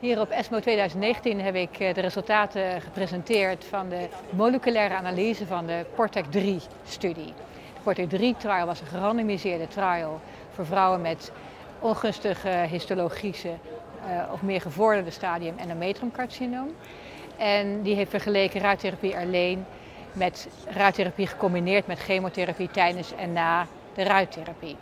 Hier op ESMO 2019 heb ik eh, de resultaten gepresenteerd van de moleculaire analyse van de Portec 3-studie. De Portec 3-trial was een gerandomiseerde trial voor vrouwen met ongunstige histologische uh, of meer gevorderde stadium endometriumcarcinoom. En die heeft vergeleken ruittherapie alleen met ruittherapie gecombineerd met chemotherapie tijdens en na de ruittherapie.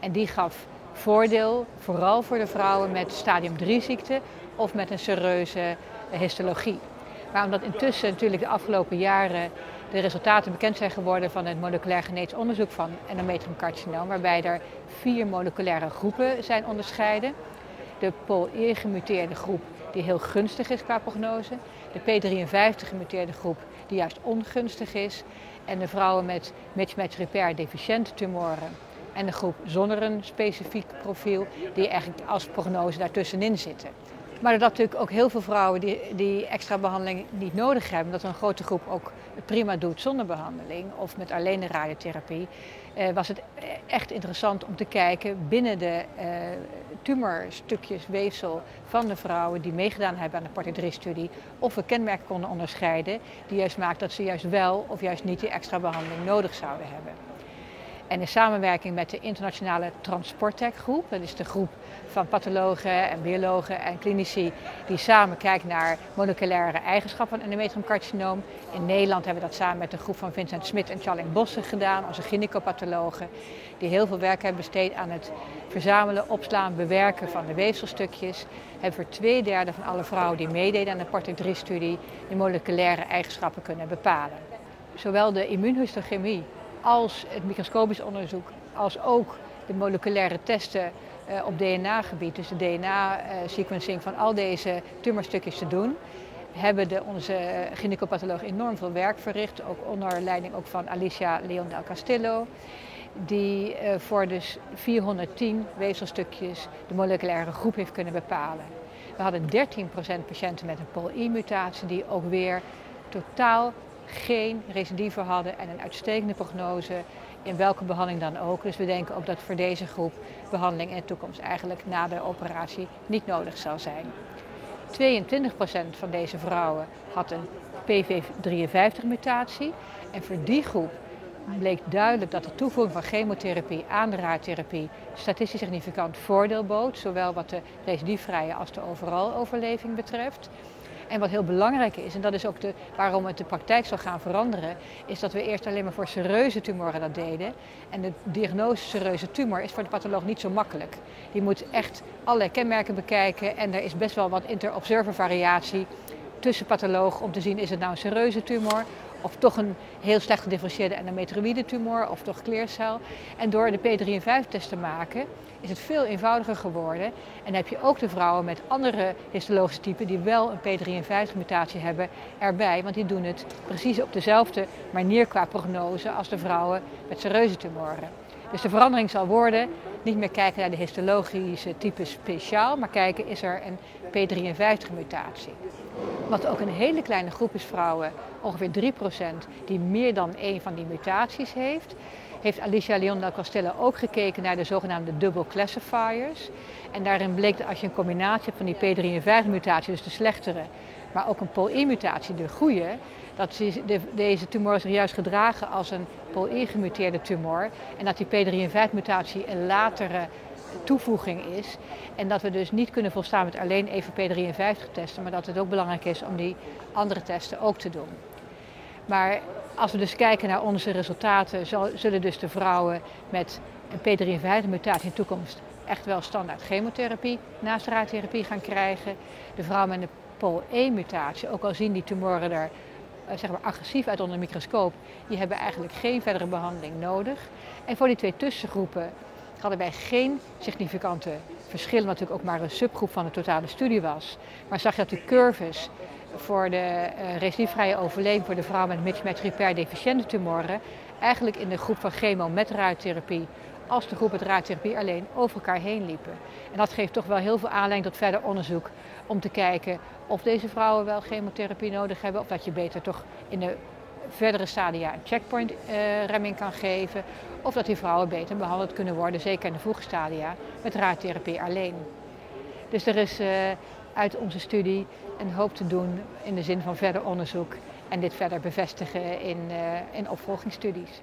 En die gaf voordeel vooral voor de vrouwen met stadium 3 ziekte of met een serieuze histologie. Maar omdat intussen natuurlijk de afgelopen jaren de resultaten bekend zijn geworden van het moleculair genetisch onderzoek van endometriumcarcinoom, waarbij er vier moleculaire groepen zijn onderscheiden. De POL-E gemuteerde groep die heel gunstig is qua prognose, de P53 gemuteerde groep die juist ongunstig is en de vrouwen met mismatch repair deficiënte tumoren en de groep zonder een specifiek profiel die eigenlijk als prognose daartussenin zitten. Maar dat natuurlijk ook heel veel vrouwen die, die extra behandeling niet nodig hebben, dat een grote groep ook prima doet zonder behandeling of met alleen de radiotherapie, eh, was het echt interessant om te kijken binnen de eh, tumorstukjes weefsel van de vrouwen die meegedaan hebben aan de Porte 3-studie, of we kenmerken konden onderscheiden die juist maakt dat ze juist wel of juist niet die extra behandeling nodig zouden hebben. En in samenwerking met de internationale Transportec groep, dat is de groep van pathologen en biologen en klinici die samen kijken naar moleculaire eigenschappen van endometriumcarcinoom. In Nederland hebben we dat samen met de groep van Vincent Smit en Charling Bossen gedaan, onze gynecopathologen, die heel veel werk hebben besteed aan het verzamelen, opslaan, bewerken van de weefselstukjes. Hebben voor twee derde van alle vrouwen die meededen aan de Portic 3-studie de moleculaire eigenschappen kunnen bepalen. Zowel de immuunhistochemie als het microscopisch onderzoek, als ook de moleculaire testen uh, op DNA-gebied, dus de DNA-sequencing van al deze tumorstukjes te doen, hebben de, onze gynecopatholoog enorm veel werk verricht, ook onder leiding ook van Alicia Leon del Castillo, die uh, voor dus 410 weefselstukjes de moleculaire groep heeft kunnen bepalen. We hadden 13% patiënten met een POL-I-mutatie die ook weer totaal geen recidieven hadden en een uitstekende prognose in welke behandeling dan ook. Dus we denken ook dat voor deze groep behandeling in de toekomst eigenlijk na de operatie niet nodig zal zijn. 22% van deze vrouwen had een PV53-mutatie en voor die groep bleek duidelijk dat de toevoeging van chemotherapie aan de raadtherapie statistisch significant voordeel bood, zowel wat de recidiefvrije als de overal overleving betreft. En wat heel belangrijk is, en dat is ook de, waarom het de praktijk zal gaan veranderen, is dat we eerst alleen maar voor serieuze tumoren dat deden. En de diagnose serieuze tumor is voor de patholoog niet zo makkelijk. Die moet echt allerlei kenmerken bekijken en er is best wel wat inter-observer variatie tussen patholoog om te zien is het nou een serieuze tumor of toch een heel slecht gedifferentieerde endometrioïde tumor of toch kleercel. En door de P53-test te maken is het veel eenvoudiger geworden. En heb je ook de vrouwen met andere histologische typen die wel een P53-mutatie hebben erbij. Want die doen het precies op dezelfde manier qua prognose als de vrouwen met serieuze tumoren. Dus de verandering zal worden, niet meer kijken naar de histologische type speciaal, maar kijken is er een P53-mutatie. Wat ook een hele kleine groep is vrouwen, ongeveer 3%, die meer dan één van die mutaties heeft. Heeft Alicia Leon del ook gekeken naar de zogenaamde double classifiers. En daarin bleek dat als je een combinatie hebt van die P53-mutatie, dus de slechtere, maar ook een POL-I-mutatie, de goede, dat deze tumor zich juist gedragen als een POL-I-gemuteerde tumor. En dat die P53-mutatie een latere toevoeging is. En dat we dus niet kunnen volstaan met alleen even P53 testen, maar dat het ook belangrijk is om die andere testen ook te doen. Maar als we dus kijken naar onze resultaten, zullen dus de vrouwen met een P53-mutatie in de toekomst echt wel standaard chemotherapie naast radiotherapie gaan krijgen. De vrouwen met een POL-E-mutatie, ook al zien die tumoren er eh, zeg maar agressief uit onder de microscoop, die hebben eigenlijk geen verdere behandeling nodig. En voor die twee tussengroepen hadden wij geen significante verschillen, wat natuurlijk ook maar een subgroep van de totale studie was. Maar zag je dat de curves voor de uh, recidiefvrije overleving voor de vrouw met mismatch repair deficiënte tumoren eigenlijk in de groep van chemo met radiotherapie als de groep met radiotherapie alleen over elkaar heen liepen. En dat geeft toch wel heel veel aanleiding tot verder onderzoek om te kijken of deze vrouwen wel chemotherapie nodig hebben of dat je beter toch in de verdere stadia een checkpoint-remming kan geven. Of dat die vrouwen beter behandeld kunnen worden, zeker in de vroege stadia, met raadtherapie alleen. Dus er is uh, uit onze studie en hoop te doen in de zin van verder onderzoek en dit verder bevestigen in, uh, in opvolgingsstudies.